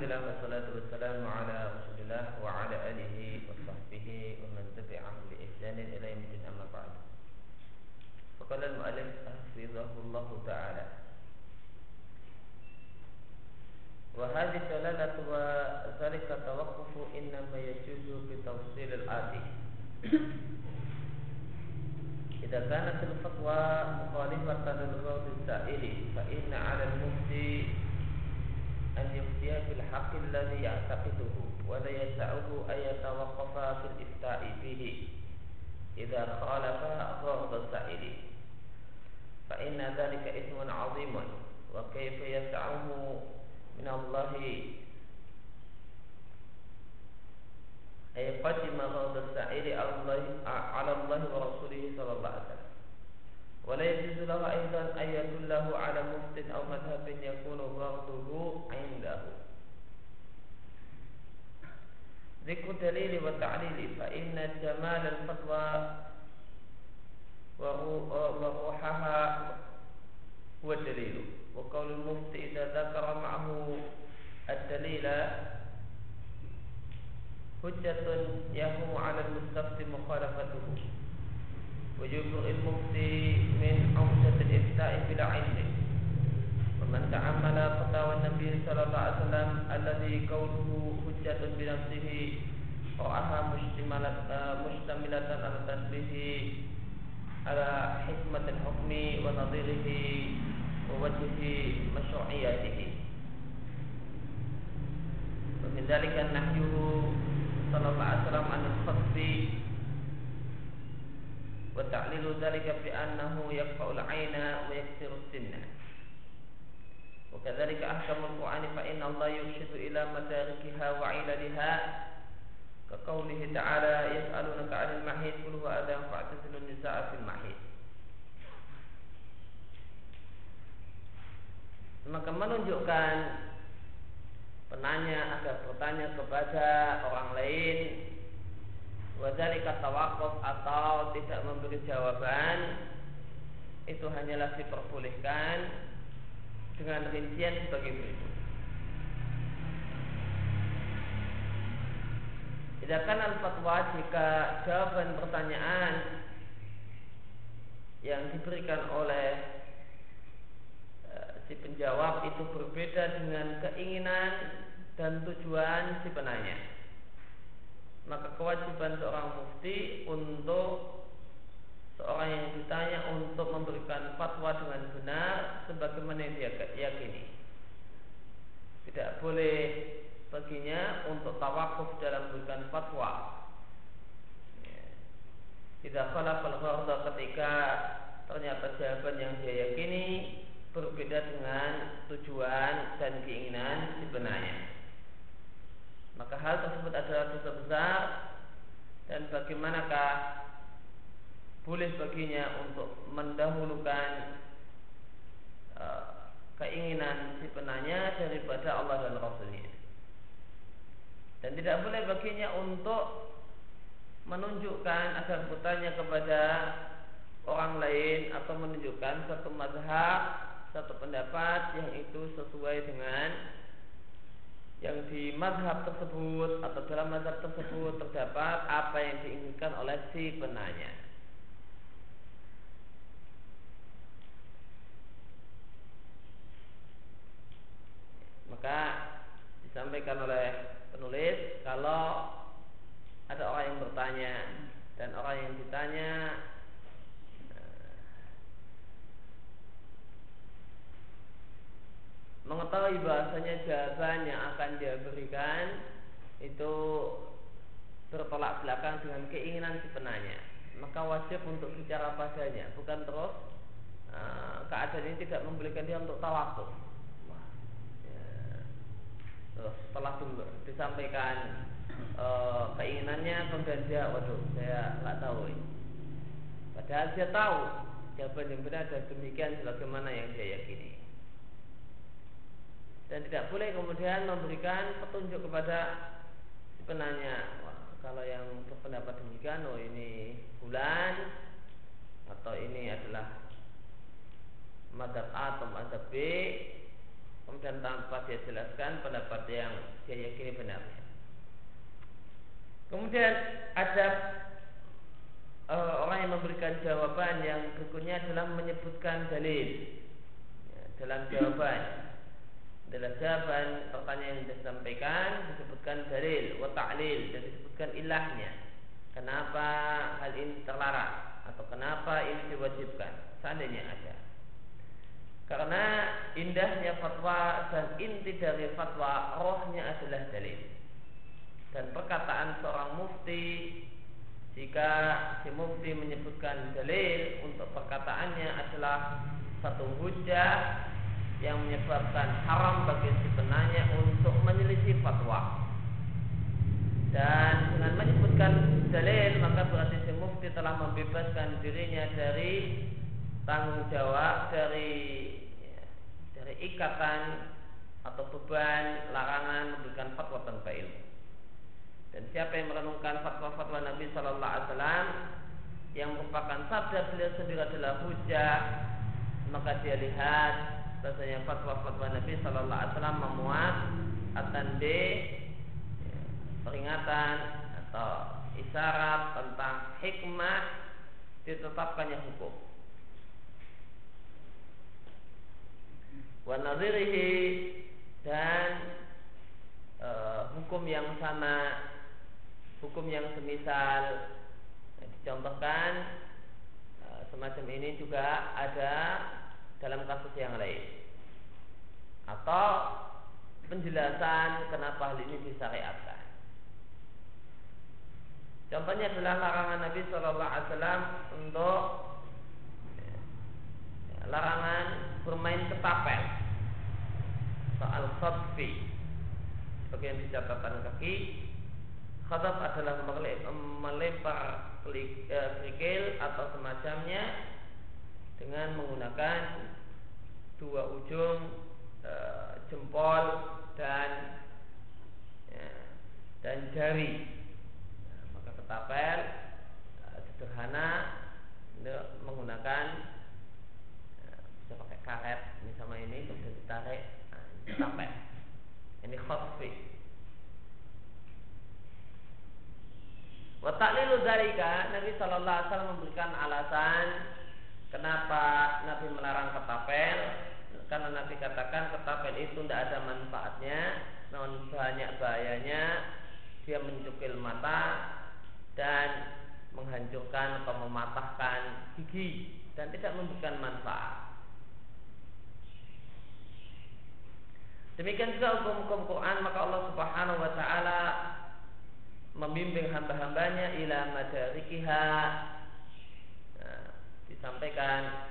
الحمد والصلاة والسلام على رسول الله وعلى آله وصحبه ومن تبعهم بإحسان إلى يوم الدين أما بعد. فقال المؤلف حفظه الله تعالى. وهذه الدلالة وذلك التوقف إنما يجوز بتوصيل الآتي. إذا كانت الفتوى مخالفة للغرض السائل فإن على المفتي أن يفتي بالحق الذي يعتقده ولا يسعه أن يتوقف في الإفتاء به إذا خالف غرض السائل. فإن ذلك إثم عظيم. وكيف يسعه من الله؟ أي قدم غرض السائل على الله ورسوله صلى الله عليه وسلم. ولا يجوز له أيضا أن يدله على مفت أو مذهب يكون غرضه عنده ذكر دليل وتعليل فإن جمال الفتوى وروحها هو الدليل وقول المفتي إذا ذكر معه الدليل حجة يهم على المستفتي مخالفته ويبرئ المفتي من عمدة الإفتاء بلا علم ومن تأمل فتاوى النبي صلى الله عليه وسلم الذي قوله حجة بنفسه رآها مشتملة على تنبيه على حكمة الحكم ونظيره ووجه مشروعيته ومن ذلك نحيه صلى الله عليه وسلم عن الخطب wa ta'lilu dhalika bi annahu yakfa'ul 'aina wa yaksiru sinna. Wa kadzalika ahkamul qur'ani fa inna Allah yurshidu ila madarikiha wa 'ilaliha. Ka qawlihi ta'ala yas'alunaka 'anil mahid qul huwa adhan fa'tazilu nisaa fil mahid. Maka menunjukkan penanya agar bertanya kepada orang lain wadzalika tawakuf atau tidak memberi jawaban itu hanyalah diperbolehkan dengan rincian sebagai berikut. Tidakkan al-fatwa jika jawaban pertanyaan yang diberikan oleh si penjawab itu berbeda dengan keinginan dan tujuan si penanya. Maka kewajiban seorang mufti untuk seorang yang ditanya untuk memberikan fatwa dengan benar sebagaimana dia yakini. Tidak boleh baginya untuk tawakuf dalam memberikan fatwa. Tidak kalah kalau ketika ternyata jawaban yang dia yakini berbeda dengan tujuan dan keinginan sebenarnya. Maka hal tersebut adalah dosa besar dan bagaimanakah boleh baginya untuk mendahulukan uh, keinginan si penanya daripada Allah dan Rasulnya. Dan tidak boleh baginya untuk menunjukkan agar bertanya kepada orang lain atau menunjukkan satu mazhab satu pendapat yang itu sesuai dengan yang di mazhab tersebut atau dalam mazhab tersebut terdapat apa yang diinginkan oleh si penanya. Maka disampaikan oleh penulis kalau ada orang yang bertanya dan orang yang ditanya mengetahui bahasanya jawaban yang akan dia berikan itu bertolak belakang dengan keinginan si penanya. Maka wajib untuk bicara padanya bukan terus uh, keadaan ini tidak membolehkan dia untuk tawakuf ya. terus setelah disampaikan uh, keinginannya kemudian dia waduh saya nggak tahu padahal dia tahu jawaban yang benar dan demikian sebagaimana yang dia yakini dan tidak boleh kemudian memberikan petunjuk kepada si penanya. Wah, kalau yang berpendapat demikian oh ini bulan atau ini adalah madhab A atau madhab B kemudian tanpa dia jelaskan pendapat yang dia yakini benarnya. Kemudian ada uh, orang yang memberikan jawaban yang berikutnya adalah menyebutkan dalil. Ya, dalam jawaban adalah jawaban pertanyaan yang disampaikan disebutkan dalil wa ta'lil dan disebutkan ilahnya. Kenapa hal ini terlarang? Atau kenapa ini diwajibkan? Seandainya ada. Karena indahnya fatwa dan inti dari fatwa rohnya adalah dalil. Dan perkataan seorang mufti jika si mufti menyebutkan dalil untuk perkataannya adalah satu hujah yang menyebabkan haram bagi si penanya untuk menyelisih fatwa. Dan dengan menyebutkan dalil maka berarti si mufti telah membebaskan dirinya dari tanggung jawab dari dari ikatan atau beban larangan memberikan fatwa tanpa ilmu. Dan siapa yang merenungkan fatwa-fatwa Nabi Shallallahu Alaihi Wasallam yang merupakan sabda beliau sendiri adalah hujah, maka dia lihat bahasanya fatwa-fatwa Nabi Shallallahu Alaihi Wasallam memuat atande ya, peringatan atau isyarat tentang hikmah ditetapkannya hukum. wa dan e, hukum yang sama hukum yang semisal dicontohkan e, semacam ini juga ada dalam kasus yang lain. Atau penjelasan kenapa hal ini disyariatkan. Contohnya adalah larangan Nabi Shallallahu Alaihi Wasallam untuk ya, larangan bermain ketapel. Soal khotfi sebagai yang catatan kaki khotf adalah melempar eh, kerikil atau semacamnya dengan menggunakan dua ujung e, jempol dan ya, dan jari. Nah, maka ketapel e, sederhana menggunakan karet ini sama ini kemudian ditarik nah, sampai ini khosfi Wataklilu dalika Nabi Shallallahu Alaihi Wasallam memberikan alasan kenapa Nabi melarang ketapel? Karena Nabi katakan ketapel itu tidak ada manfaatnya namun banyak bahayanya. Dia mencukil mata dan menghancurkan atau mematahkan gigi dan tidak memberikan manfaat. Demikian juga hukum-hukum Quran maka Allah Subhanahu wa taala membimbing hamba-hambanya ila madarikiha disampaikan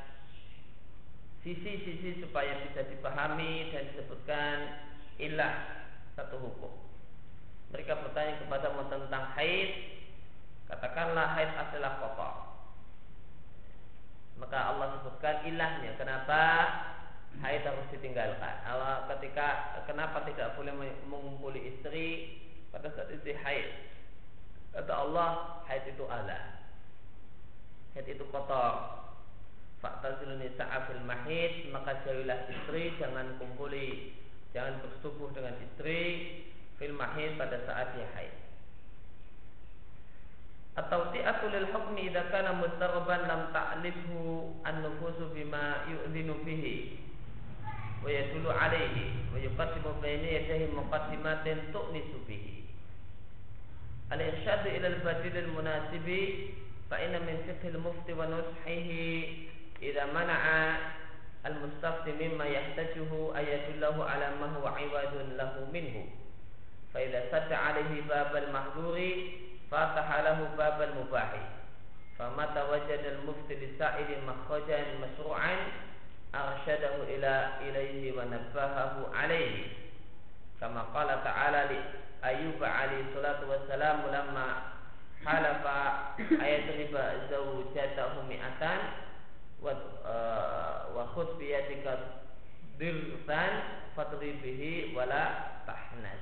sisi-sisi supaya bisa dipahami dan disebutkan ilah satu hukum. Mereka bertanya kepada tentang haid, katakanlah haid adalah kotor. Maka Allah sebutkan ilahnya. Kenapa? haid harus ditinggalkan. Allah ketika kenapa tidak boleh mengumpuli istri pada saat istri haid? Kata Allah, haid itu Allah head itu kotor. Fakta silunisa afil mahid maka jauhilah istri jangan kumpuli. Jangan bersetubuh dengan istri fil mahid pada saat dia haid. Atau ti'atu lil hukmi idza kana mustarban lam ta'libhu an-nufusu bima yu'dinu fihi wa yadulu alaihi wa yuqaddimu baina yadayhi muqaddimatin tu'nisu bihi. Al-irsyadu ila al-badil al-munasibi فإن من فقه المفتي ونصحه إذا منع المستفتي مما يحتاجه أن يدله على ما هو عوض له منه. فإذا سد عليه باب المحظور فتح له باب المباح. فمتى وجد المفتي لسائر مخرجا مشروعا ilaihi wa nabbahahu alaihi kama qala ta'ala li ayyub alaihi salatu wassalam lamma halafa ayatriba zawjatahu mi'atan wa eh, wa khutbiyatika dirsan fatribihi wala tahnas.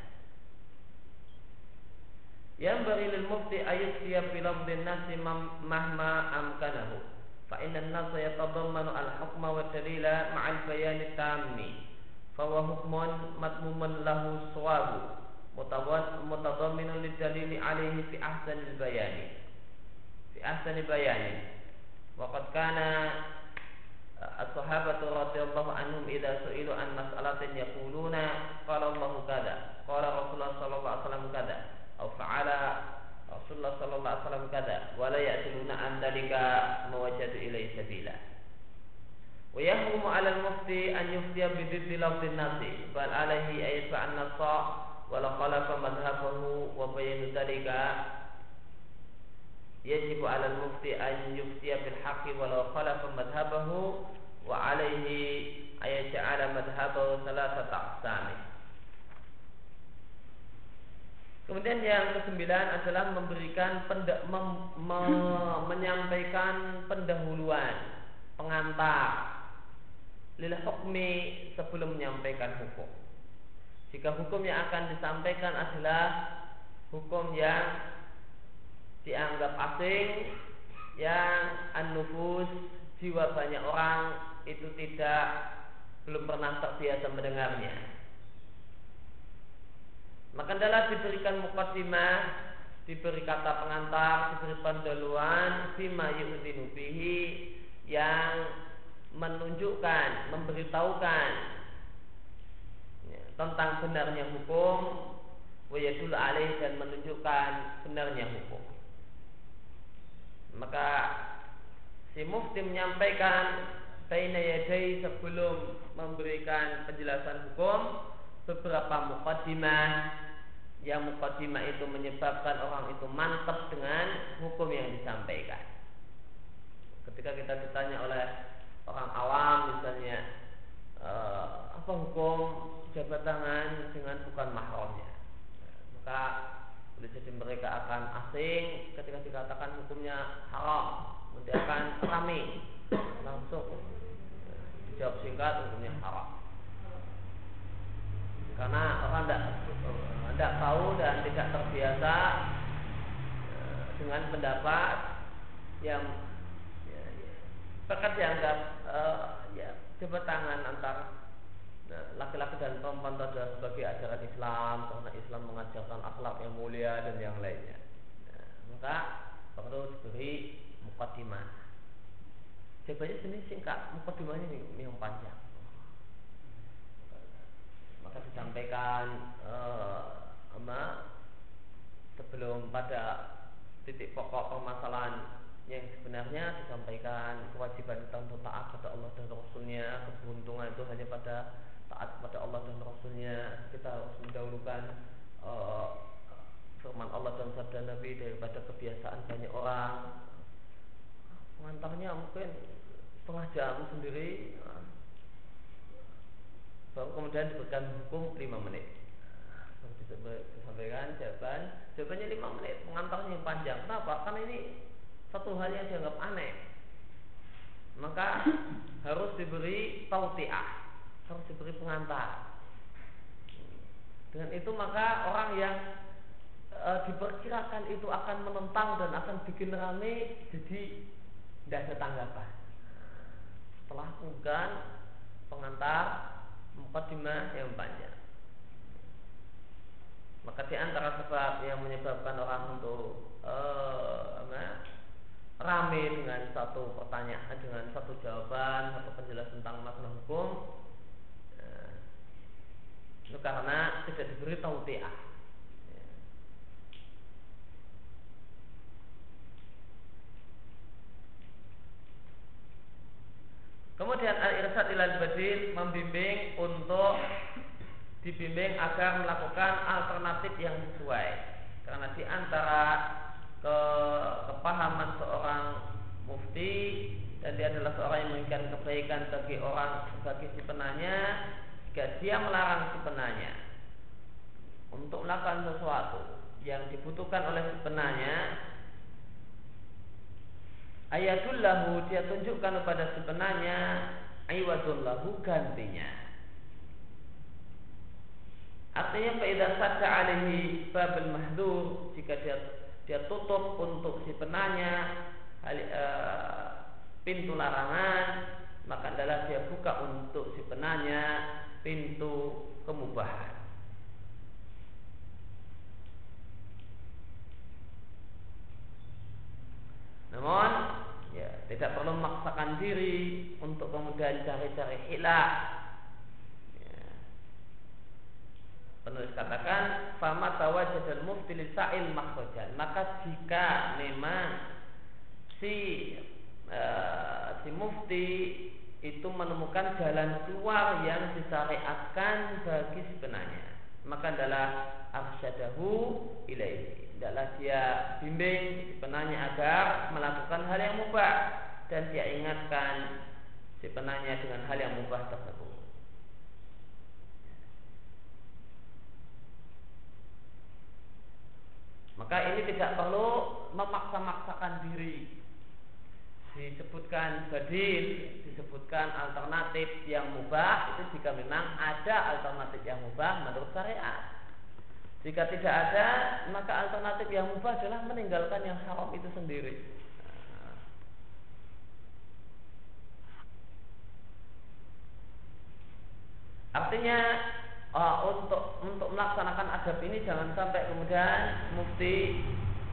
Yang beri lil mufti ayat siap bilam bin nasi mahma amkanahu. Fa inna an-nas yatadammanu al-hukma wa dalila ma'a al-bayan at-tammi fa huwa hukmun matmumun lahu sawabu mutadamminun lidalili alaihi fi ahsanil bayani. Fi ahsanil bayani. Waqad kana As-sahabatu radhiyallahu anhum idza su'ilu an mas'alatin yaquluna qala Allah kada. Qala Rasulullah sallallahu alaihi wasallam kada. Atau fa'ala Rasulullah sallallahu alaihi wasallam kada. Wa ya'tiluna an dalika mawajjadu ilaihi sabila. Wa yahrumu 'ala al-mufti an yuftiya bi lafdhin nasi. Bal alaihi ayfa an-nasa wa la khalafa madhhabahu wa bayanu dalika يجب على المفتي أن يفتي بالحق ولو خلف مذهبه وعليه أن يجعل مذهبه ثلاثة أقسام Kemudian yang kesembilan adalah memberikan penda, mem, me, menyampaikan pendahuluan pengantar lil hukmi sebelum menyampaikan hukum. Jika hukum yang akan disampaikan adalah hukum yang dianggap asing yang an-nufus jiwa banyak orang itu tidak belum pernah terbiasa mendengarnya. Maka adalah diberikan mukadimah, diberi kata pengantar, diberi pendahuluan bima yu'dinu bihi yang menunjukkan, memberitahukan tentang benarnya hukum wayadul alaih dan menunjukkan benarnya hukum maka si mufti menyampaikan baina yadai sebelum memberikan penjelasan hukum beberapa mukaddimah yang mukaddimah itu menyebabkan orang itu mantap dengan hukum yang disampaikan. Ketika kita ditanya oleh orang awam misalnya e, apa hukum jabat tangan dengan bukan mahramnya, maka boleh jadi mereka akan asing ketika dikatakan hukumnya haram nanti akan rame langsung. Dijawab singkat hukumnya haram. Karena orang tidak tidak tahu dan tidak terbiasa eh, dengan pendapat yang ya, uh, ya tangan antara Nah, laki-laki dan perempuan adalah sebagai ajaran Islam karena Islam mengajarkan akhlak yang mulia dan yang lainnya. Nah, maka perlu diberi mukadimah. Jawabannya sini singkat, mukadimahnya yang panjang. Maka disampaikan uh, sebelum pada titik pokok permasalahan yang sebenarnya disampaikan kewajiban kita untuk taat pada Allah dan Rasulnya. Keberuntungan itu hanya pada taat kepada Allah dan Rasulnya. Kita harus mendahulukan uh, firman Allah dan sabda Nabi daripada kebiasaan banyak orang. Pengantarnya mungkin setengah jam sendiri. Baru kemudian diberikan hukum 5 menit. Disampaikan jawaban. Jawabannya 5 menit. Pengantarnya yang panjang. Kenapa? karena ini satu hal yang dianggap aneh maka harus diberi tautiah harus diberi pengantar. Dengan itu maka orang yang e, diperkirakan itu akan menentang dan akan bikin rame jadi tidak ada tanggapan. Setelah kemudian pengantar mukadimah yang banyak. Maka di antara sebab yang menyebabkan orang untuk e, rame dengan satu pertanyaan dengan satu jawaban satu penjelasan tentang masalah hukum itu karena tidak diberi tautiah. Kemudian al-irsad ilal badil membimbing untuk dibimbing agar melakukan alternatif yang sesuai. Karena di antara ke, kepahaman seorang mufti dan dia adalah seorang yang menginginkan kebaikan bagi orang bagi si penanya jika dia melarang si penanya. Untuk melakukan sesuatu yang dibutuhkan oleh si penanya ayatullahu dia tunjukkan kepada si penanya aywadullahu gantinya. Artinya faidah sadda alaihi babul mahdur jika dia dia tutup untuk si penanya hal, uh, pintu larangan maka adalah dia buka untuk si penanya pintu kemubahan. Namun ya tidak perlu memaksakan diri untuk kemudian cari-cari hilah. Ya. Penulis katakan, "Fama tawajjadal mufti sa'il makhrajan." Maka jika memang si uh, si mufti itu menemukan jalan keluar yang disyariatkan bagi sebenarnya maka adalah arsyadahu ilaihi adalah dia bimbing sebenarnya agar melakukan hal yang mubah dan dia ingatkan si penanya dengan hal yang mubah tersebut. Maka ini tidak perlu memaksa-maksakan diri. Disebutkan badil, disebutkan alternatif yang mubah itu jika memang ada alternatif yang mubah menurut syariat. Jika tidak ada, maka alternatif yang mubah adalah meninggalkan yang haram itu sendiri. Artinya uh, untuk untuk melaksanakan adab ini jangan sampai kemudian mufti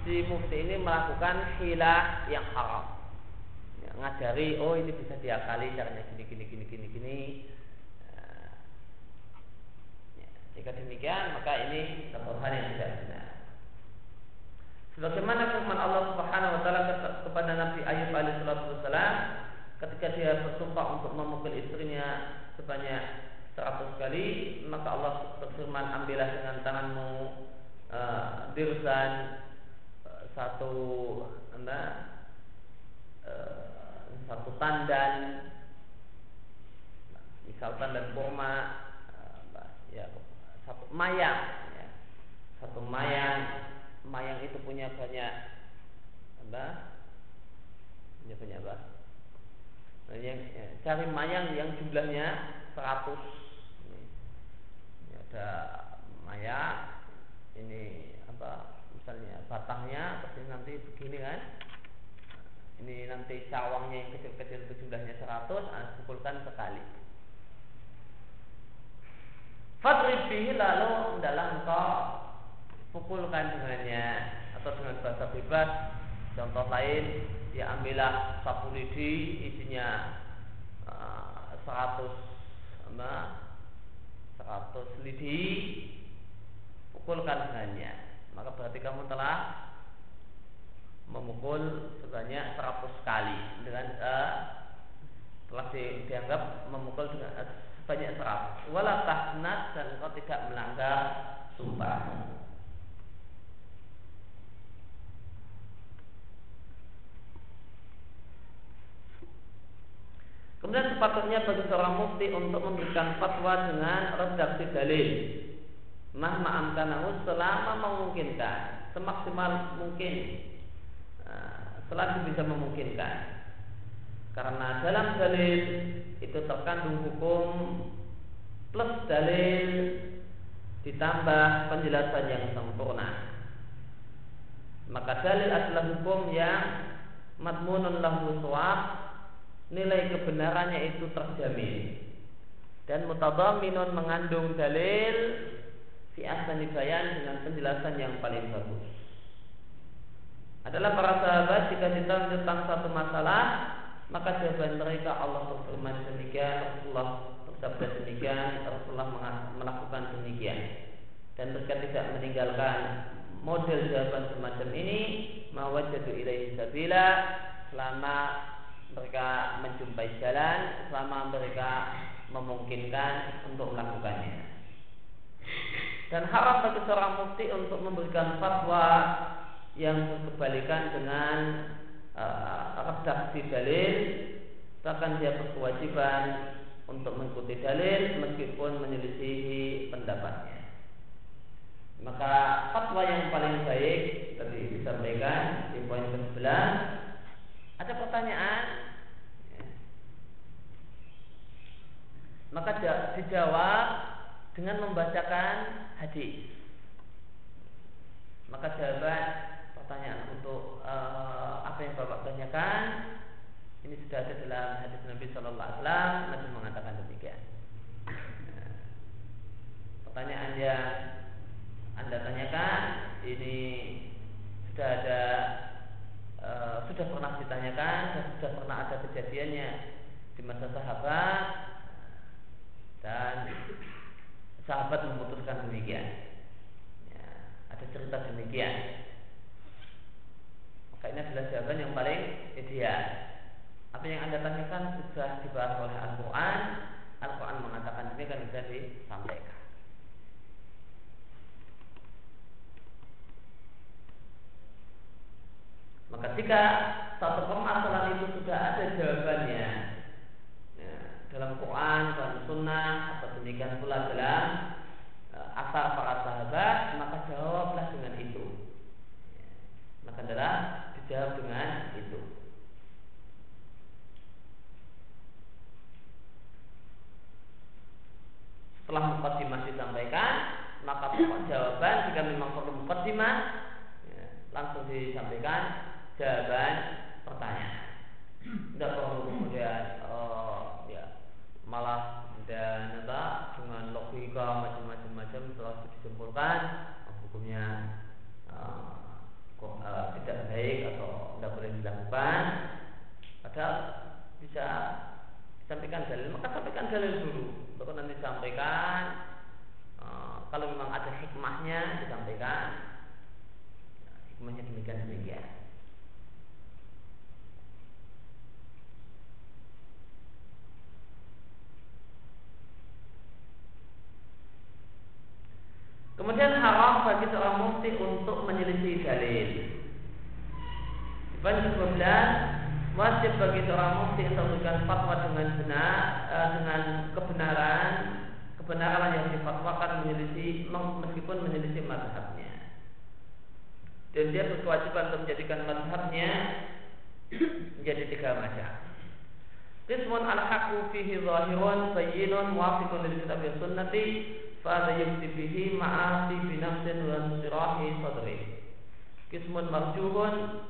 si mufti ini melakukan hilah yang haram. Ya, ngajari oh ini bisa diakali caranya gini gini gini gini gini jika demikian maka ini satu hal yang tidak benar. Sebagaimana firman Allah Subhanahu wa taala kepada Nabi Ayub alaihissalam ketika dia bersumpah untuk memukul istrinya sebanyak seratus kali, maka Allah berfirman ambillah dengan tanganmu uh, dirsan uh, satu anda uh, satu tandan misal tandan uh, ya satu mayang ya. satu mayang mayang itu punya banyak apa punya banyak apa nah, yang ya, cari mayang yang jumlahnya 100 ini, ini ada mayang ini apa misalnya batangnya seperti nanti begini kan ini nanti cawangnya yang kecil-kecil itu jumlahnya 100 ah, pukulkan sekali Fadrib bihi lalu adalah engkau pukulkan dengannya atau dengan bahasa bebas. Contoh lain, ya ambillah sapu lidi isinya uh, 100 apa, 100 lidi pukulkan dengannya. Maka berarti kamu telah memukul sebanyak 100 kali dengan uh, telah di, dianggap memukul dengan uh, banyak serap wala tahnat dan engkau tidak melanggar sumpah Kemudian sepatutnya bagi seorang mufti untuk memberikan fatwa dengan redaksi dalil. Nah ma'amkanahu selama memungkinkan, semaksimal mungkin, nah, selagi bisa memungkinkan. Karena dalam dalil itu terkandung hukum plus dalil ditambah penjelasan yang sempurna. Maka dalil adalah hukum yang madmunun lahu suwab nilai kebenarannya itu terjamin dan mutadaminun mengandung dalil fi bayan dengan penjelasan yang paling bagus adalah para sahabat jika ditanya tentang satu masalah maka jawaban mereka Allah berfirman demikian, Rasulullah bersabda demikian, Rasulullah melakukan demikian. Dan mereka tidak meninggalkan model jawaban semacam ini, mawajadu ilaihi sabila selama mereka menjumpai jalan, selama mereka memungkinkan untuk melakukannya. Dan haram bagi seorang mufti untuk memberikan fatwa yang berkebalikan dengan uh, redaksi dalil bahkan dia berkewajiban untuk mengikuti dalil meskipun menyelisihi pendapatnya maka fatwa yang paling baik tadi disampaikan di poin ke-11 ada pertanyaan? Ya. maka dijawab dengan membacakan hadis. Maka jawaban pertanyaan untuk uh, apa yang Bapak tanyakan ini sudah ada dalam hadis Nabi Shallallahu Alaihi Wasallam. Nabi mengatakan demikian. Pertanyaan yang anda tanyakan ini sudah ada e, sudah pernah ditanyakan dan sudah pernah ada kejadiannya di masa sahabat dan sahabat memutuskan demikian. Ya, ada cerita demikian. Maka ini adalah jawaban yang paling ideal. Apa yang anda tanyakan sudah dibahas oleh Al-Quran. Al-Quran mengatakan demikian bisa disampaikan. Maka jika satu permasalahan itu sudah ada jawabannya ya, dalam Quran dan Sunnah atau demikian pula dalam uh, asal para sahabat, maka jawablah dengan itu. Ya, maka adalah dijawab dengan itu. Setelah mukadimah disampaikan, maka pokok jawaban jika memang perlu mukadimah ya, langsung disampaikan jawaban pertanyaan. Tidak perlu kemudian uh, ya malah dan apa dengan logika macam-macam macam setelah disimpulkan hukumnya uh, tidak baik atau tidak boleh dilakukan. Padahal bisa disampaikan dalil maka sampaikan dalil dulu. Baru nanti sampaikan uh, kalau memang ada hikmahnya disampaikan. Hikmahnya demikian demikian Kemudian haram bagi seorang mufti untuk menyelisih dalil. Poin ke-12 wajib bagi seorang mufti untuk memberikan fatwa dengan benar uh, dengan kebenaran kebenaran yang difatwakan menyelisih meskipun menyelisih mazhabnya. Dan dia berkewajiban untuk menjadikan mazhabnya menjadi tiga macam. Qismun al-haqqu fihi zahirun bayyinun muwafiqun lil kitab wa sunnati Fada yukti bihi ma'asi binafsin wa sirahi sadri. Kismun marjuhun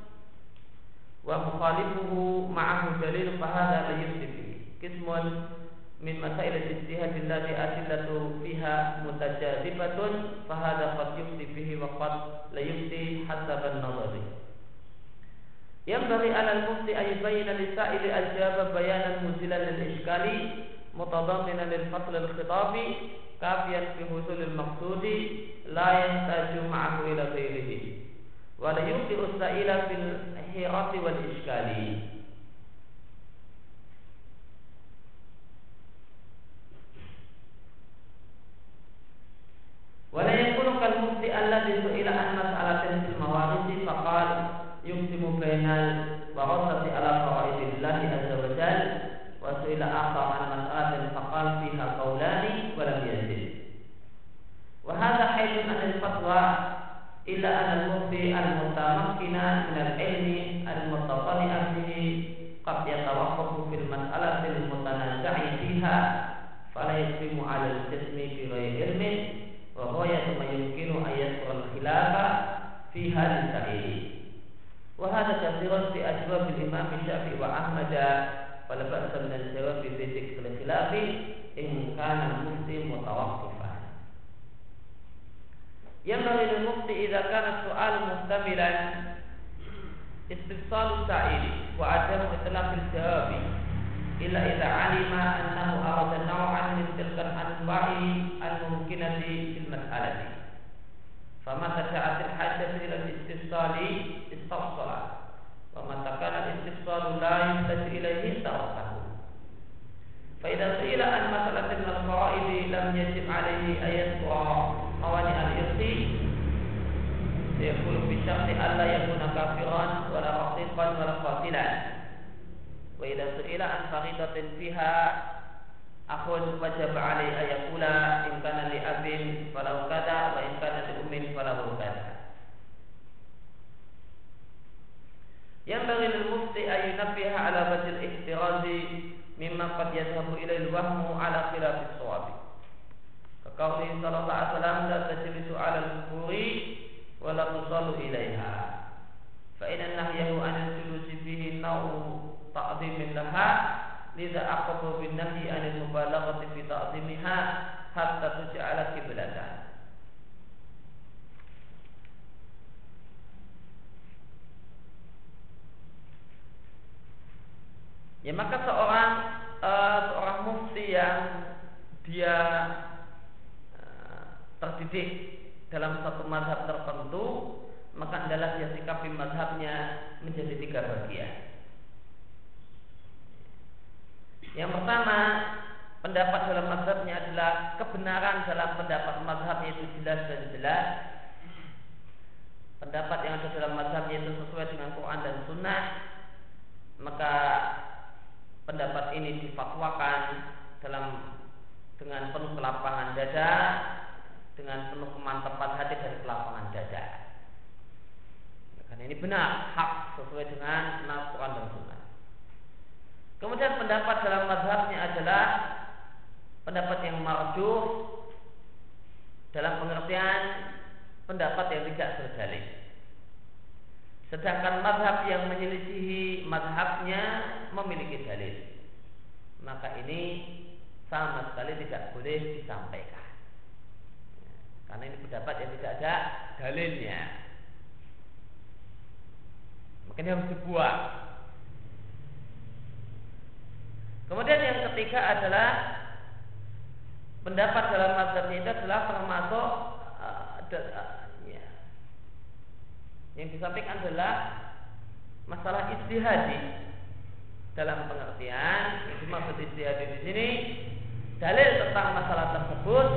Wa mukhalifuhu ma'ahu dalil Fahada la yukti bihi. Kismun min masail al-ijtihad Allati fiha mutajadibatun Fahada qad yukti bihi Wa qad la yukti hasaban nazari. Yang dari alal mufti ayubayina lisa'ili ajaba bayanan muzilan lil-ishkali متضمنا للفصل الخطابي كافيا في حصول المقصود لا يحتاج معه إلى غيره. ولا يمكن السائل في الحيرة والإشكال. ولا يكون كالمفتي الذي سئل عن مسألة في الموارد فقال يقسم بين الورثة على فرائض الله عز وجل وسئل آخر عن وهذا حيث أن الفتوى إلا أن المفتي المتمكن من العلم المتطلع به قد يتوقف في المسألة المتنازع فيها فلا يقدم على الجسم بغير علم وغاية ما يمكن أن يذكر الخلاف فيها للسائل وهذا كثير في أجواب الإمام الشافعي وأحمد فلا بأس من الجواب في ذكر الخلاف إن كان المفتي متوقفا ينبغي للمفتي إذا كان السؤال محتملا استفصال السائل وعدم إطلاق الجواب إلا إذا علم أنه أراد نوعا من تلك الأنواع الممكنة في المسألة. فمتى جاءت الحاجة إلى الاستفصال؟ استفصل. ومتى كان الاستفصال لا يحتاج إليه تركه فإذا سئل عن مسألة من الفرائض لم يجب عليه أن kemampuannya al-irti Yaqul bisyarti Allah yakuna kafiran wala raqiqan wala qatilan Wa idha su'ila an faridatin fiha Akhun wajab alai ayakula In li abin falau kada Wa in li umin falau kada. Yang bagi al-mufti ayunafiha ala batil ihtirazi Mimma qad yadhabu wahmu ala suwabi Kauli sallallahu alaihi wasallam la tajlisu ala al-quburi wa la tusallu ilaiha. Fa inna nahyahu an al-julusi fihi naw'u ta'dhimin laha lidha aqabu bin nahyi an al-mubalaghati fi ta'dhimiha hatta tuj'ala qiblatan. Ya maka seorang uh, seorang mufti yang dia terdidik dalam satu mazhab tertentu maka adalah dia sikapi mazhabnya menjadi tiga bagian. Yang pertama, pendapat dalam mazhabnya adalah kebenaran dalam pendapat mazhabnya itu jelas dan jelas. Pendapat yang ada dalam mazhabnya itu sesuai dengan Quran dan Sunnah, maka pendapat ini difatwakan dalam dengan penuh kelapangan dada, dengan penuh kemantapan hati dari kelapangan dada. Karena ini benar, hak sesuai dengan nas Quran dan Sunnah. Kemudian pendapat dalam mazhabnya adalah pendapat yang marjuh dalam pengertian pendapat yang tidak berdalil. Sedangkan mazhab yang menyelisihi mazhabnya memiliki dalil. Maka ini sama sekali tidak boleh disampaikan. Karena ini pendapat yang tidak ada dalilnya. Makanya harus dibuat Kemudian yang ketiga adalah pendapat dalam mazhab itu adalah termasuk uh, ya. yang disampaikan adalah masalah istihadi dalam pengertian yang dimaksud istihadi di sini dalil tentang masalah tersebut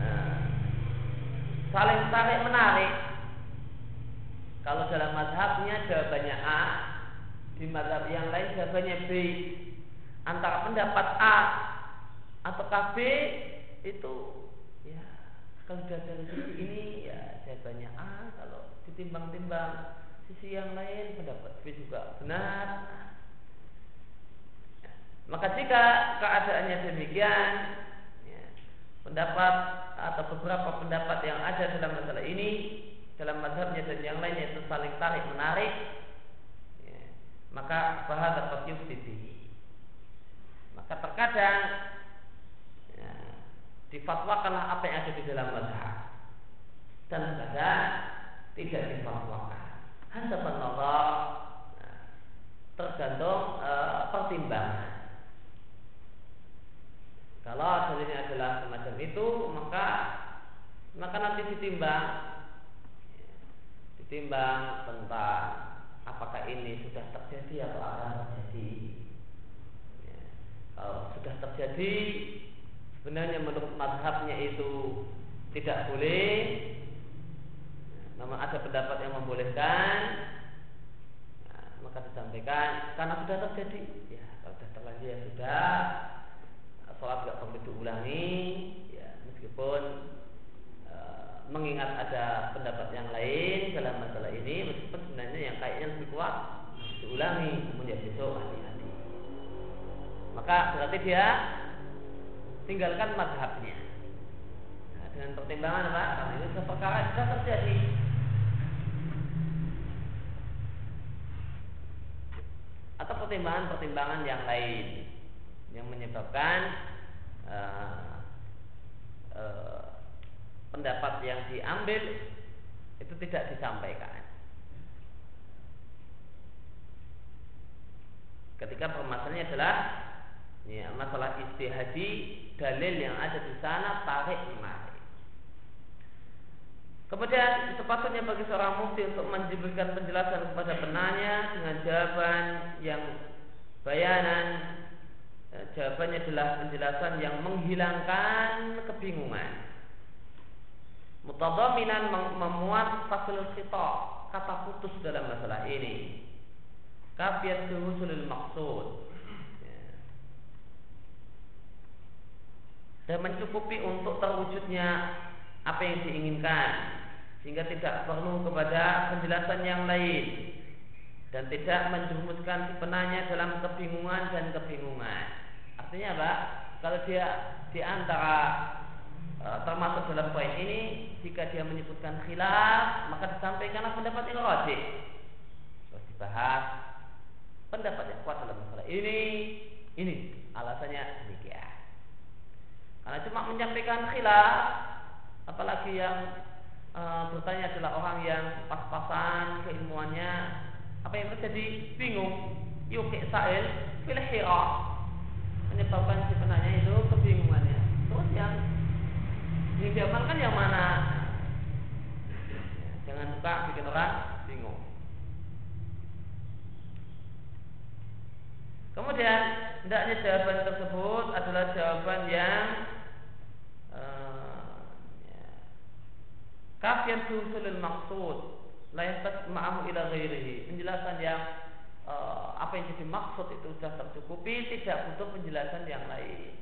uh, saling tarik menarik kalau dalam mazhabnya jawabannya A di mazhab yang lain jawabannya B. Antara pendapat A atau KB itu ya kalau sudah dari sisi ini ya jawabannya A kalau ditimbang-timbang sisi yang lain pendapat B juga benar ya. maka jika keadaannya demikian pendapat atau beberapa pendapat yang ada dalam masalah ini dalam mazhabnya dan yang lainnya itu saling tarik menarik maka bahasa qad yuftihi maka terkadang ya, difatwakanlah apa yang ada di dalam mazhab dan terkadang tidak difatwakan. Hasaban nazar ya, tergantung e, pertimbangan kalau dalilnya adalah semacam itu maka maka nanti ditimbang. Ditimbang tentang apakah ini sudah terjadi atau akan terjadi. Ya. kalau sudah terjadi sebenarnya menurut madhabnya itu tidak boleh. Namun ada pendapat yang membolehkan. Nah, maka disampaikan karena sudah terjadi. Ya kalau sudah terjadi ya sudah sholat tidak perlu diulangi ya meskipun mengingat ada pendapat yang lain dalam masalah ini meskipun sebenarnya yang kayaknya lebih kuat diulangi ya besok hati-hati. Maka berarti dia tinggalkan madhabnya. Nah, dengan pertimbangan apa? Karena ini perkara sudah terjadi. Atau pertimbangan-pertimbangan yang lain yang menyebabkan uh, uh, pendapat yang diambil itu tidak disampaikan. Ketika permasalahannya adalah ya, masalah istihadi dalil yang ada di sana tarik menarik. Kemudian sepatutnya bagi seorang mufti untuk menjibulkan penjelasan kepada penanya dengan jawaban yang bayanan ya, jawabannya adalah penjelasan yang menghilangkan kebingungan. Mutadaminan memuat fasil khitab kata putus dalam masalah ini. Kafiat kehusulil maksud ya. dan mencukupi untuk terwujudnya apa yang diinginkan sehingga tidak perlu kepada penjelasan yang lain. Dan tidak menjerumuskan si penanya dalam kebingungan dan kebingungan artinya apa kalau dia di antara Eh, termasuk dalam poin ini jika dia menyebutkan khilaf maka disampaikanlah pendapat yang rajih. Terus dibahas pendapat yang kuat dalam masalah ini. Ini alasannya demikian. Karena cuma menyampaikan khilaf apalagi yang e, bertanya adalah orang yang pas-pasan keilmuannya apa yang terjadi? Bingung. Yuki sa'il fil menyebabkan si penanya itu kebingungannya. Terus yang yang diamalkan yang mana? Jangan suka bikin orang bingung. Kemudian hendaknya jawaban tersebut adalah jawaban yang uh, ya, kafian susulil maksud lain ma'ahu ila ghairihi. Penjelasan yang uh, apa yang jadi maksud itu sudah tercukupi, tidak butuh penjelasan yang lain.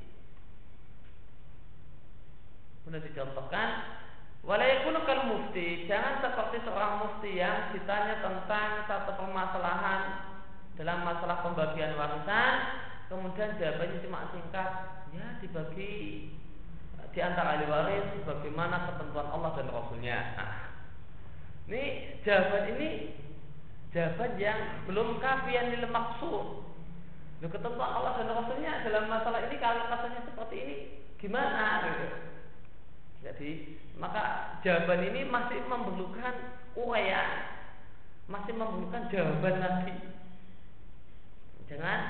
Kemudian dicontohkan, Walayakunu mufti, jangan seperti seorang mufti yang ditanya tentang satu permasalahan dalam masalah pembagian warisan, kemudian jawabannya cuma singkat, ya dibagi di antara ahli waris bagaimana ketentuan Allah dan Rasulnya. Nah, ini jawaban ini jawaban yang belum kafian nilai maksud. Loh, ketentuan Allah dan Rasulnya dalam masalah ini kalau rasanya seperti ini gimana gitu. Jadi maka jawaban ini masih memerlukan uraian, masih memerlukan jawaban lagi. Jangan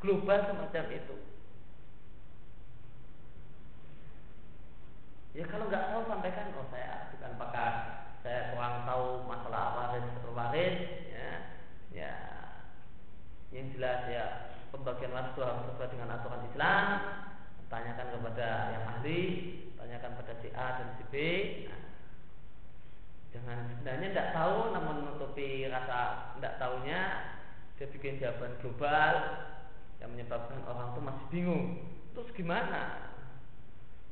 global semacam itu. Ya kalau nggak tahu sampaikan, oh saya bukan pakar, saya kurang tahu masalah waris waris, ya yang jelas ya. Pembagian waris itu harus sesuai dengan aturan Islam. Tanyakan kepada yang ahli tanyakan pada si A dan si B. Nah, jangan sebenarnya tidak tahu namun menutupi rasa tidak tahunya dia bikin jawaban global yang menyebabkan orang itu masih bingung. Terus gimana?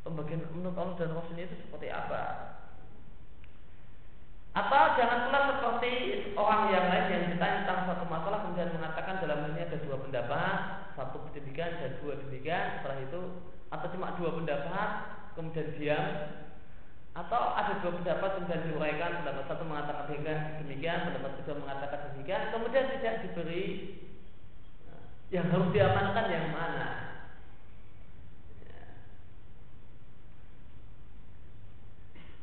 Pembagian menurut Allah dan Rasulnya itu seperti apa atau jangan pula seperti orang yang lain yang ditanya tentang satu masalah kemudian mengatakan dalam ini ada dua pendapat, satu demikian dan dua demikian. Setelah itu atau cuma dua pendapat kemudian diam atau ada dua pendapat kemudian diuraikan pendapat satu mengatakan demikian, pendapat kedua mengatakan demikian, kemudian tidak diberi yang harus diamankan yang mana.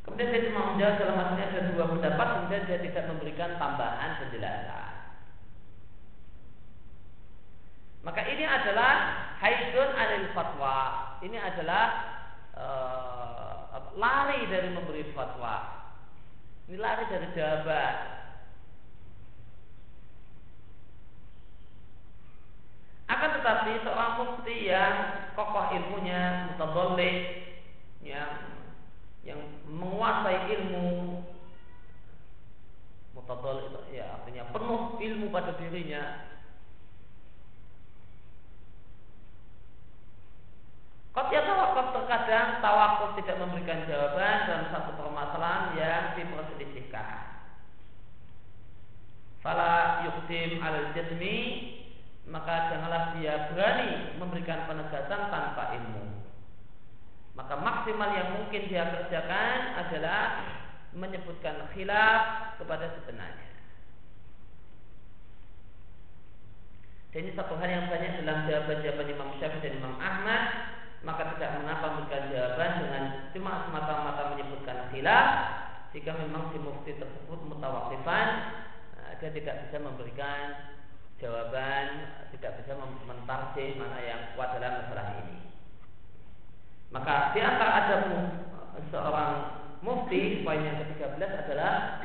Kemudian dia cuma menjawab dalam maksudnya ada dua pendapat, kemudian dia tidak memberikan tambahan penjelasan. Maka ini adalah haidun anil fatwa. Ini adalah uh, lari dari memberi fatwa. Ini lari dari jawaban. Akan tetapi seorang mufti yang kokoh ilmunya, mutadolik, yang yang menguasai ilmu mutadal itu ya artinya penuh ilmu pada dirinya ya tawakuf terkadang tawakuf tidak memberikan jawaban dalam satu permasalahan yang diperselisihkan. Fala yuktim al jazmi maka janganlah dia berani memberikan penegasan tanpa ilmu. Maka maksimal yang mungkin dia kerjakan adalah menyebutkan khilaf kepada sebenarnya. Dan ini satu hal yang banyak dalam jawaban-jawaban Imam Syafi'i dan Imam Ahmad. Maka tidak mengapa memberikan jawaban dengan cuma semata-mata menyebutkan khilaf. Jika memang si mufti tersebut mutawakifan eh, dia tidak bisa memberikan jawaban tidak bisa mentarjih mana yang kuat dalam masalah ini maka di antara ada seorang mufti poin yang ke-13 adalah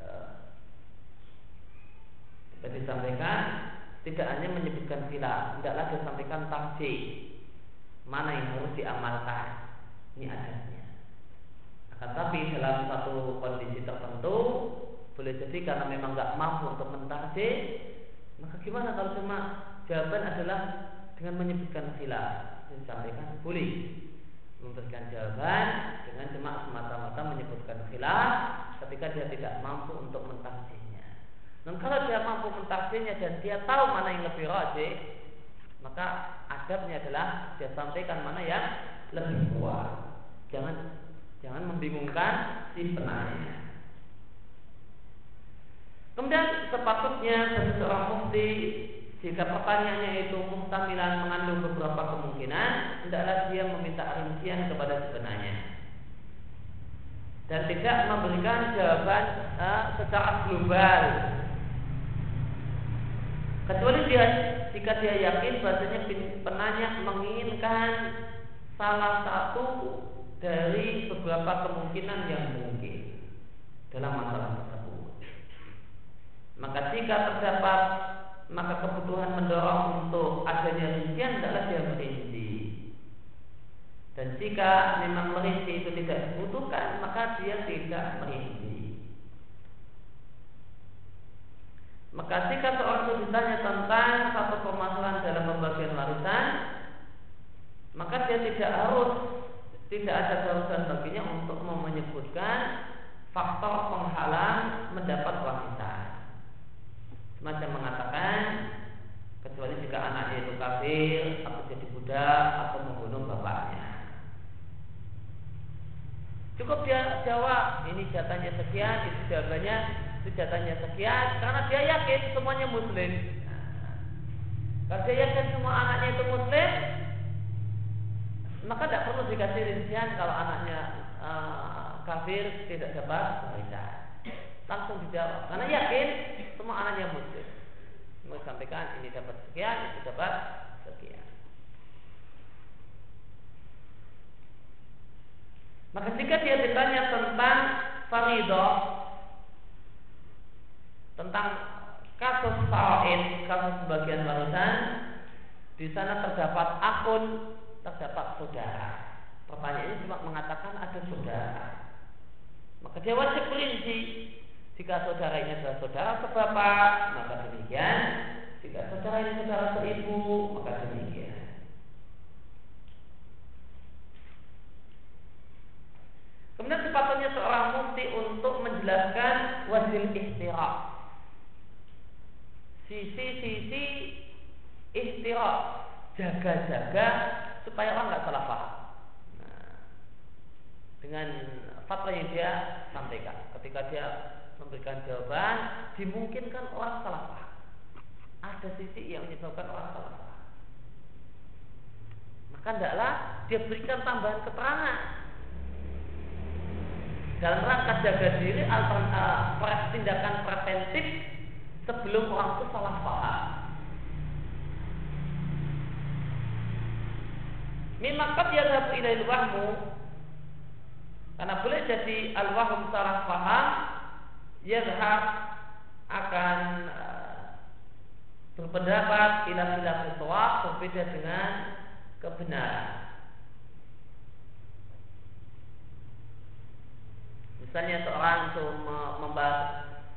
uh, disampaikan tidak hanya menyebutkan khilaf, tidaklah disampaikan tafsir mana yang harus diamalkan. Ini adanya. Akan tapi dalam satu kondisi tertentu boleh jadi karena memang nggak mampu untuk mentafsir, maka gimana kalau cuma jawaban adalah dengan menyebutkan khilaf disampaikan boleh memberikan jawaban dengan cuma semata-mata menyebutkan khilaf ketika dia tidak mampu untuk mentafsirnya. Dan kalau dia mampu mentafsirnya dan dia tahu mana yang lebih rajih, maka adabnya adalah dia sampaikan mana yang lebih kuat. Jangan jangan membingungkan si penanya. Kemudian sepatutnya seorang mufti jika pertanyaannya itu muhtamilan mengandung beberapa kemungkinan, hendaklah dia meminta rincian kepada sebenarnya dan tidak memberikan jawaban uh, secara global. Kecuali dia jika dia yakin bahasanya penanya menginginkan salah satu dari beberapa kemungkinan yang mungkin dalam masalah tersebut. Maka jika terdapat maka kebutuhan mendorong untuk adanya rincian adalah dia merinci. Dan jika memang merinci itu tidak dibutuhkan, maka dia tidak merinci. Maka jika seorang itu ditanya tentang satu permasalahan dalam pembagian warisan, maka dia tidak harus tidak ada keharusan baginya untuk menyebutkan faktor penghalang mendapat warisan. Semacam mengatakan kecuali jika anaknya itu kafir atau jadi budak atau membunuh bapaknya. Cukup dia jawab ini jatahnya sekian, itu jawabannya itu jatahnya sekian karena dia yakin semuanya muslim. Kalau dia yakin semua anaknya itu muslim, maka tidak perlu dikasih rincian kalau anaknya uh, kafir tidak dapat. Langsung dijawab karena yakin semua anaknya muslim. Mau sampaikan ini dapat sekian, itu dapat sekian. Maka jika dia ditanya tentang faridah tentang kasus faraid, kasus bagian warisan, di sana terdapat akun terdapat saudara. Pertanyaan ini cuma mengatakan ada saudara. Maka dia wajib perinci. Jika saudara ini adalah saudara sebapak, maka demikian. Jika saudara ini saudara seibu, maka demikian. Kemudian sepatutnya seorang mufti untuk menjelaskan wajib istirahat. Sisi-sisi istirahat, jaga-jaga supaya orang nggak salah paham. Nah, dengan fatwa yang dia sampaikan, ketika dia memberikan jawaban, dimungkinkan orang salah paham. Ada sisi yang menyebabkan orang salah paham. Maka hendaklah dia berikan tambahan keterangan dalam rangka jaga diri atau uh, tindakan preventif sebelum orang itu salah paham. Mimma qad yadhabu ilail wahmu karena boleh jadi al-wahm salah paham yadhab akan uh, berpendapat ila khilaf berbeda dengan kebenaran. Misalnya seorang itu membahas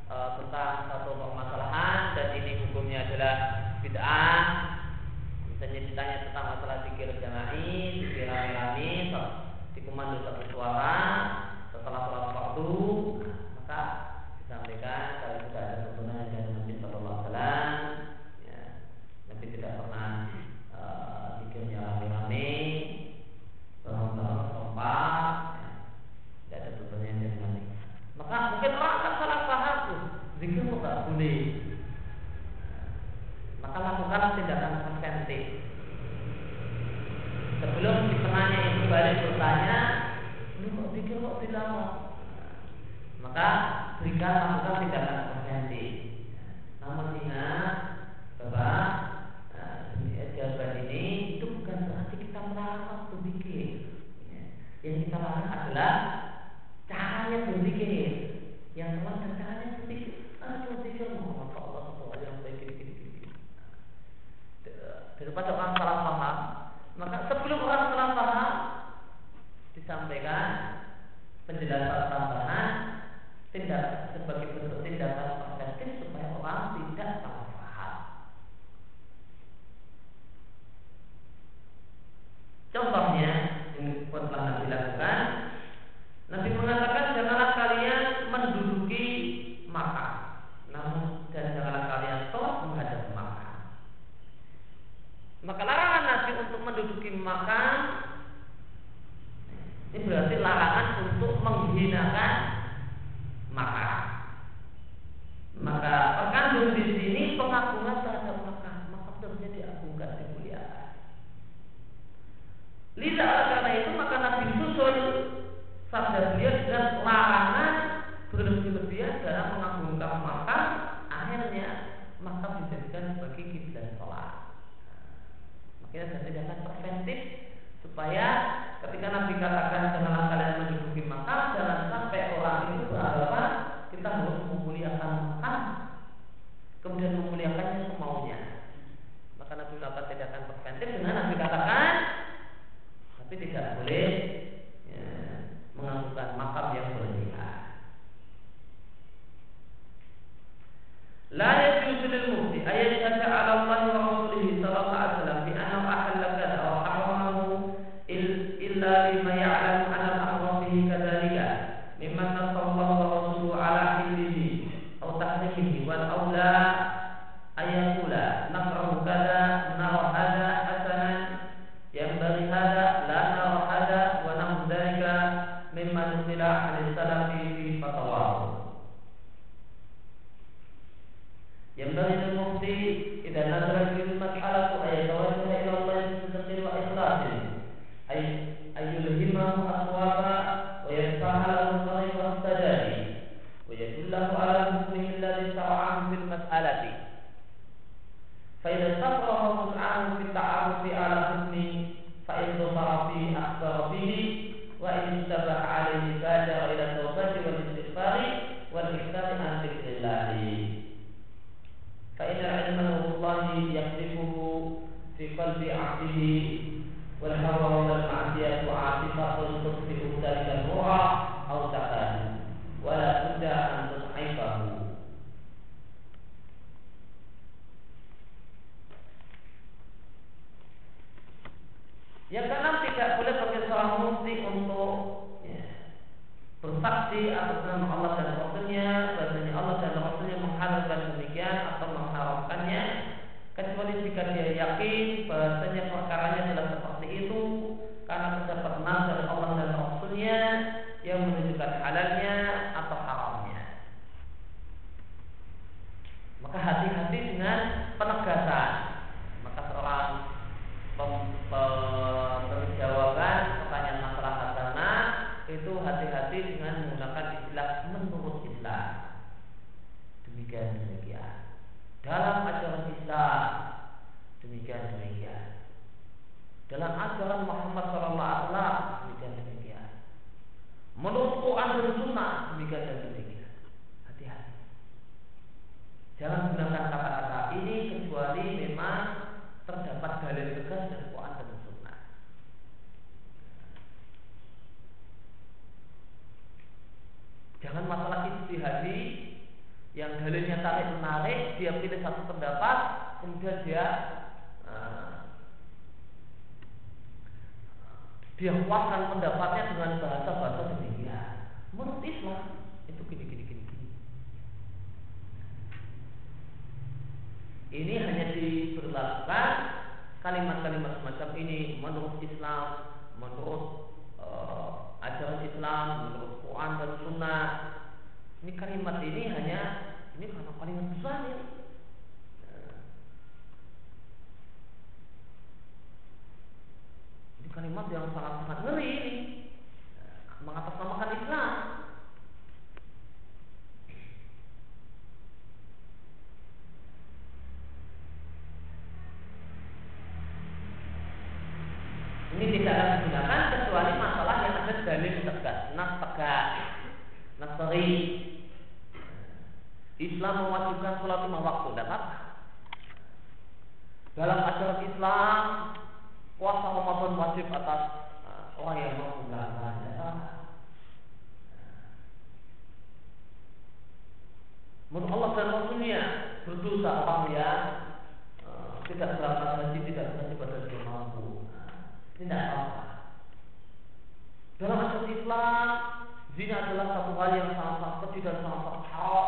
e, tentang satu permasalahan dan ini hukumnya adalah bid'ah Misalnya ditanya tentang masalah zikir jama'i, zikir rame-rame, dikomando satu suara setelah sholat waktu, bisa dia uh, dia kuatkan pendapatnya dengan bahasa-bahasa demikian. Menurut Islam itu gini gini gini gini. Ini hanya diberlakukan kalimat-kalimat semacam ini menurut Islam, menurut uh, ajaran Islam, menurut Quran dan Sunnah. Ini kalimat ini hanya ini karena paling besar ini kalimat yang sangat-sangat ngeri ini. Mengatasnamakan Islam. Ini tidak akan digunakan kecuali masalah yang ada dalil tegas. Nas tegas. Nas teri Islam mewajibkan sholat lima waktu, dapat? Dalam ajaran Islam puasa Ramadan wajib atas eh, orang yang mampu ya. Menurut Allah dan Rasulnya berdosa orang yang eh, tidak melaksanakan haji, tidak berhaji pada dia mampu. Nah, tidak apa-apa. Dalam asas Islam, zina adalah satu hal yang sangat-sangat pedih dan sangat-sangat haram.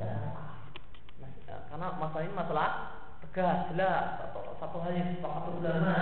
Nah, nah, karena masalah ini masalah tegas, jelas, atau satu hadis, satu ulama.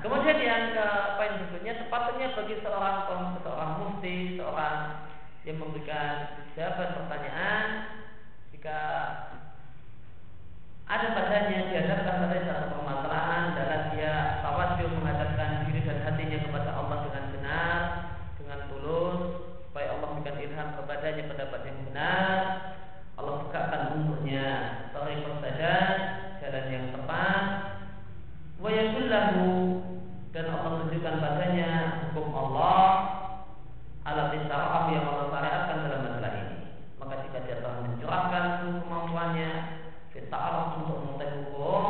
kemudian yang ke apa yang berikutnya sepatutnya bagi seorang seorang mufti, seorang yang memberikan jawaban pertanyaan alat isyarat yang Allah syariatkan dalam masalah ini. Maka jika dia telah mencurahkan kemampuannya, kita untuk mengetahui hukum,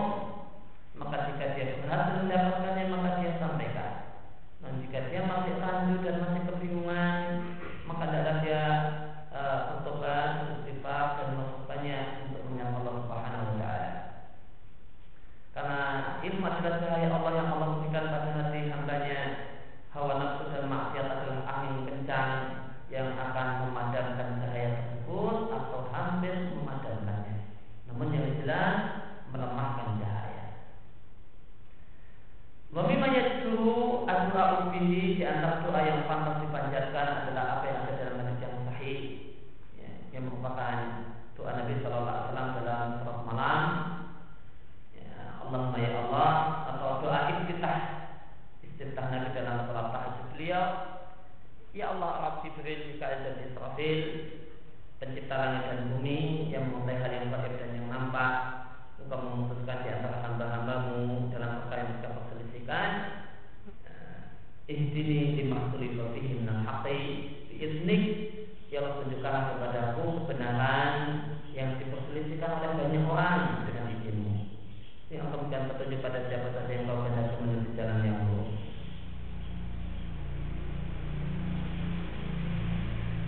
maka jika dia berhasil mendapatkannya maka dia sampaikan. Dan jika dia masih ragu dan masih kebingungan, maka adalah dia uh, bertobat, beristighfar dan melakukannya untuk menyapa Allah Subhanahu wa taala. Karena ilmu adalah cahaya Allah yang Allah berikan pada hati hambanya. Hawa nafsu dan maksiat adalah angin kencang yang akan memadamkan cahaya tersebut atau hampir memadamkannya. Namun yang jelas melemahkan cahaya. Wamimanya yajuru adua ubihi di antara doa yang pantas dipanjatkan adalah apa yang ada dalam hadis yang sahih ya, yang merupakan doa Nabi Shallallahu Alaihi Wasallam dalam surat malam. Ya, Allahumma ya Allah atau doa iftitah iftitah Nabi dalam surat tahajud beliau. Ya Allah, Rabb Jibril, Mikael dan Israfil, pencipta langit dan bumi yang mengetahui hal yang gaib dan yang nampak, engkau memutuskan di antara hamba-hambamu dalam perkara yang mereka perselisihkan. Ihdini di maktuli fihi minal haqqi biiznik Ya Allah tunjukkanlah kepadaku kebenaran yang diperselisihkan oleh banyak orang dengan izinmu. Ini akan memberikan petunjuk pada siapa saja yang kau kehendaki menuju jalan yang lurus.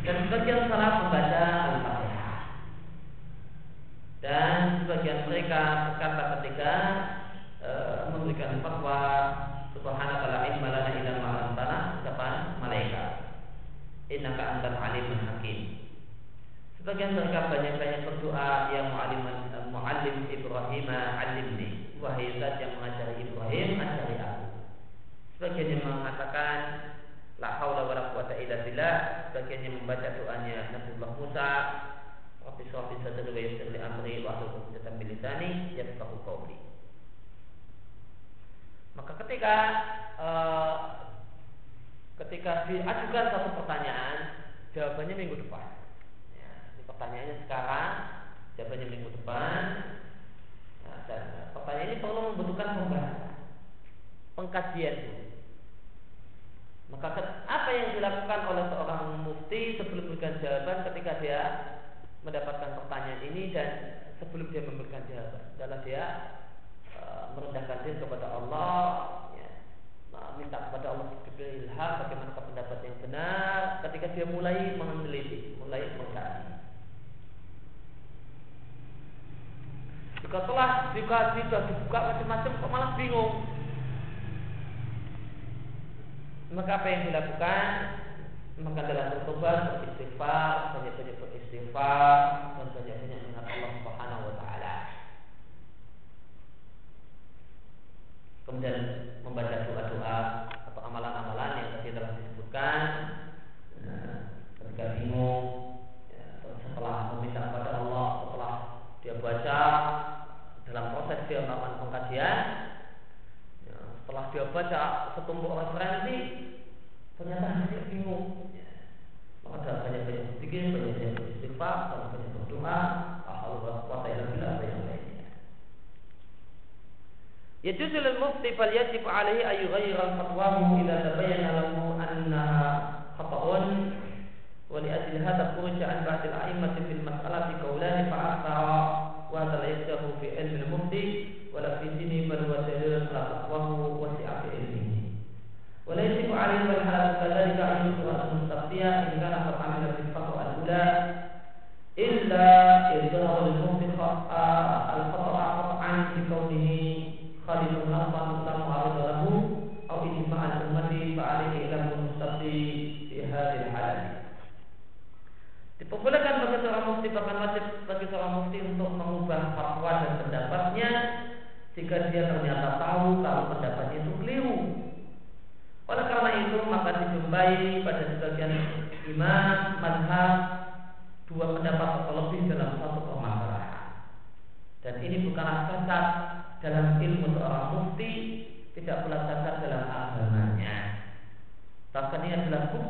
Dan sebagian salah membaca Al-Fatihah. Dan sebagian mereka berkata ketika e, memberikan fatwa Subhanaka la ilma lana illa ma 'allamtana ucapan malaikat innaka antal alimul hakim. Sebagian mereka banyak-banyak berdoa yang mu'allim mu'allim Ibrahim alimni. Wahai zat yang mengajari Ibrahim, ajari aku. Sebagian yang mengatakan la haula wala quwata illa billah, sebagian yang membaca doanya Nabiullah Musa, Rabbi shrah sadri wa yassir li amri wa hlul 'uqdatam min lisani yafqahu qawli. Maka ketika uh, ketika diajukan satu pertanyaan, jawabannya minggu depan. Ya, pertanyaannya sekarang, jawabannya minggu depan. Nah, dan pertanyaan ini perlu membutuhkan pembahasan, pengkajian. Maka apa yang dilakukan oleh seorang mufti sebelum memberikan jawaban ketika dia mendapatkan pertanyaan ini dan sebelum dia memberikan jawaban? Adalah dia uh, merendahkan diri kepada Allah minta kepada Allah ilham bagaimana pendapat yang benar. Ketika dia mulai meneliti, mulai Jika telah dikaji sudah dibuka macam-macam kok malah bingung. Maka apa yang dilakukan? Maka dalam bertobat, beristighfar, banyak-banyak beristighfar dan banyak-banyak mengingat Allah Subhanahu wa taala. Kemudian membaca doa-doa atau amalan-amalan yang tadi telah disebutkan nah, ketika bingung ya, setelah meminta kepada Allah setelah dia baca dalam proses dia melakukan pengkajian ya, setelah dia baca setumpuk referensi ternyata dia bingung. Ya. Maka ada banyak banyak berpikir banyak banyak istighfar banyak banyak berdoa Allah kuasa ilah apa yang lainnya. Ya juzul mufti fal yajib alaihi ayu al fatwamu idza tabayyana lahu anna khata'un wa li ajli hadha khurja an ba'd al-a'immah fil mas'alati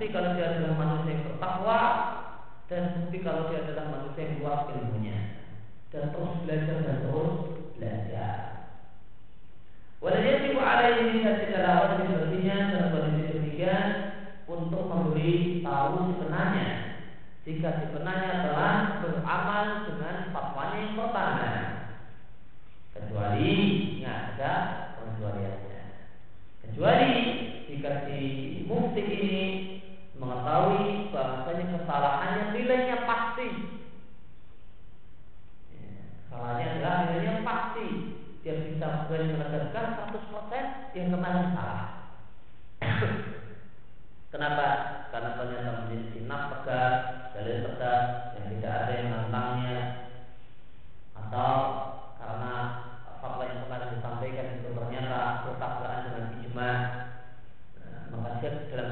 bukti kalau dia adalah manusia yang bertakwa dan bukti kalau dia adalah manusia yang luas ilmunya dan terus belajar dan terus belajar. Yajibu ini saya tidak wajib berartinya dalam kondisi demikian untuk memberi tahu sebenarnya jika sebenarnya telah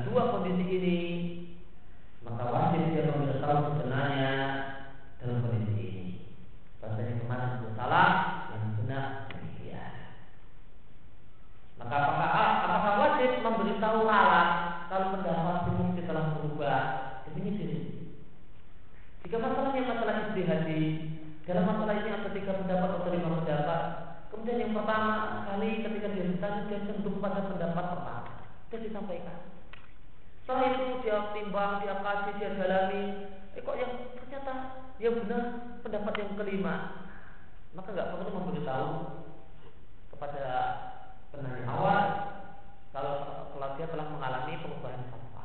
dua kondisi ini, maka wajib dia memberitahu sebenarnya dalam kondisi ini. Bahasanya kemarin itu salah, yang benar demikian. Maka apakah apakah wajib memberitahu ralat kalau pendapat mungkin telah berubah, ini sini. Jika masalahnya masalah istihadi, dalam masalah ini ketika pendapat atau lima pendapat, kemudian yang pertama kali ketika dia ditanya dia cenderung pada pendapat pertama, dia disampaikan. Setelah itu dia timbang, dia kasih, dia dalami, eh kok yang ternyata yang benar pendapat yang kelima, maka nggak perlu memberitahu kepada penanya awal kalau kalau dia telah mengalami perubahan fatwa.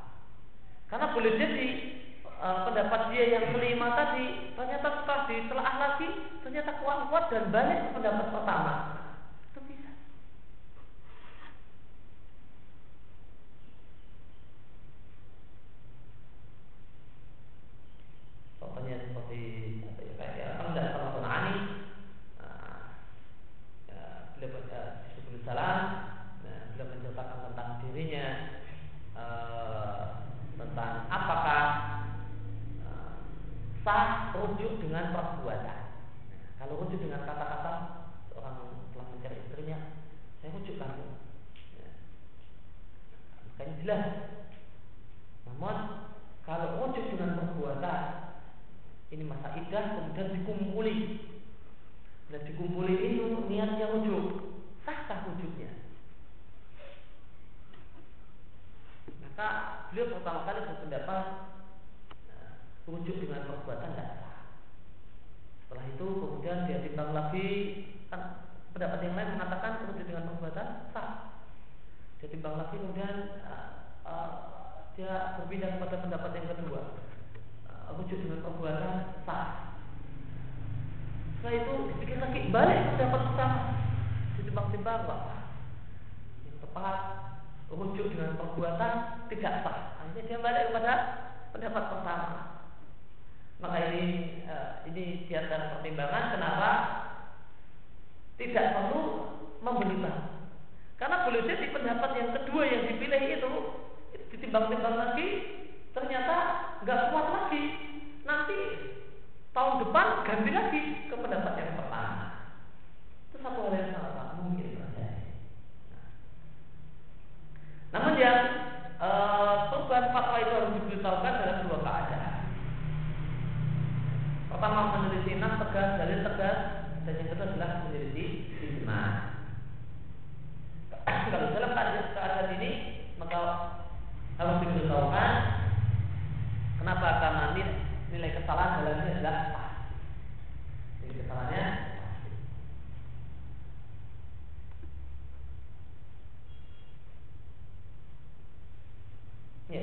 Karena boleh jadi e, pendapat dia yang kelima tadi ternyata setelah ditelaah lagi ternyata kuat-kuat dan balik ke pendapat pertama. Itu bisa. Contohnya seperti apa ya kayak tidak sama Sunani, nah, ya, beliau baca disebut salam dirinya uh, tentang apakah uh, sah rujuk dengan perbuatan. Nah, kalau rujuk dengan kata-kata seorang telah mencari istrinya, saya rujuk kamu. Ya. Makanya jelas. Namun kalau rujuk dengan perbuatan ini masa idah kemudian dikumpuli dan dikumpuli itu niatnya rujuk sah-sah rujuknya Maka beliau pertama kali berpendapat nah, rujuk dengan perbuatan tidak sah. Setelah itu kemudian timbang lagi kan pendapat yang lain mengatakan rujuk dengan perbuatan sah. Dia timbang lagi kemudian uh, uh, dia berpindah kepada pendapat yang kedua uh, dengan perbuatan sah. Setelah itu dipikir lagi balik pendapat pertama ditimbang-timbang apa yang tepat rujuk dengan perbuatan tidak sah. Akhirnya dia balik kepada pendapat pertama. Maka ini uh, ini di antara pertimbangan kenapa tidak perlu memberitahu. Karena boleh jadi pendapat yang kedua yang dipilih itu ditimbang-timbang lagi ternyata nggak kuat lagi. Nanti tahun depan ganti lagi ke pendapat yang pertama. Itu satu hal yang sangat mungkin. Namun yang e, perubahan fatwa itu harus diberitahukan dalam dua keadaan. Pertama meneliti nas tegas, dalil tegas, dan yang kedua adalah meneliti ijma. Kalau dalam keadaan, ini maka harus diberitahukan kenapa karena nilai kesalahan dalam ini adalah pas. Jadi kesalahannya Ya,